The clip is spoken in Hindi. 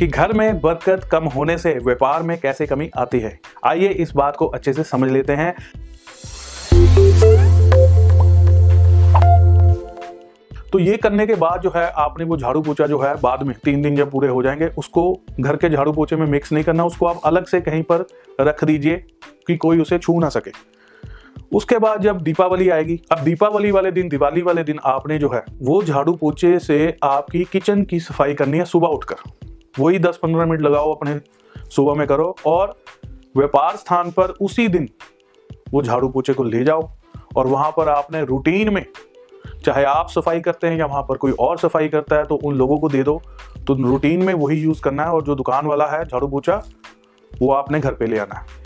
कि घर में बरकत कम होने से व्यापार में कैसे कमी आती है? आइए इस बात को अच्छे से समझ लेते हैं। तो ये करने के बाद जो है, आपने वो झाड़ू पोछा जो है, बाद में तीन दिन जब पूरे हो जाएँगे, उसको घर के झाड़ू पोछे में मिक्स नहीं करना, उसको आप अलग से कहीं पर रख दीजिए कि कोई उसे छू ना सके। उसके बाद जब दीपावली आएगी, अब दीपावली वाले दिन, दिवाली वाले दिन आपने जो है, वो झाड़ू पोछे से आपकी किचन की सफ़ाई करनी है सुबह उठकर। वही दस पंद्रह मिनट लगाओ, अपने सुबह में करो और व्यापार स्थान पर उसी दिन वो झाड़ू पोछे को ले जाओ और वहाँ पर आपने रूटीन में, चाहे आप सफ़ाई करते हैं या वहाँ पर कोई और सफ़ाई करता है तो उन लोगों को दे दो। तो रूटीन में वही यूज़ करना है और जो दुकान वाला है, झाड़ू पोछा, वो आपने घर पे ले आना है।